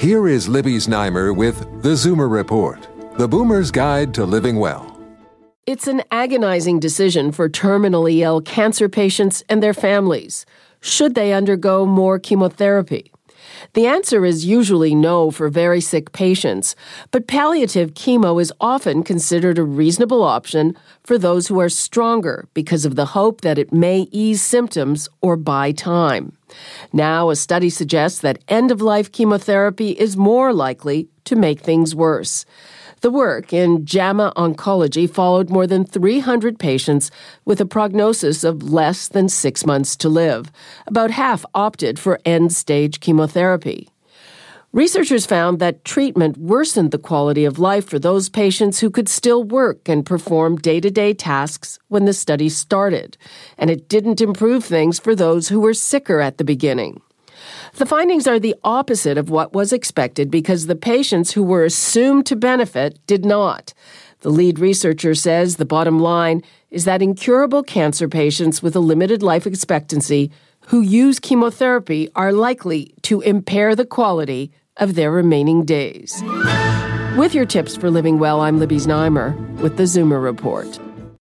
Here is Libby Znaimer with The Zoomer Report, the boomer's guide to living well. It's an agonizing decision for terminally ill cancer patients and their families. Should they undergo more chemotherapy? The answer is usually no for very sick patients, but palliative chemo is often considered a reasonable option for those who are stronger because of the hope that it may ease symptoms or buy time. Now, a study suggests that end of life chemotherapy is more likely to make things worse. The work in JAMA Oncology followed more than 300 patients with a prognosis of less than six months to live. About half opted for end stage chemotherapy. Researchers found that treatment worsened the quality of life for those patients who could still work and perform day to day tasks when the study started, and it didn't improve things for those who were sicker at the beginning. The findings are the opposite of what was expected because the patients who were assumed to benefit did not. The lead researcher says the bottom line is that incurable cancer patients with a limited life expectancy who use chemotherapy are likely to impair the quality of their remaining days. With your tips for living well, I'm Libby Znaimer with the Zoomer Report.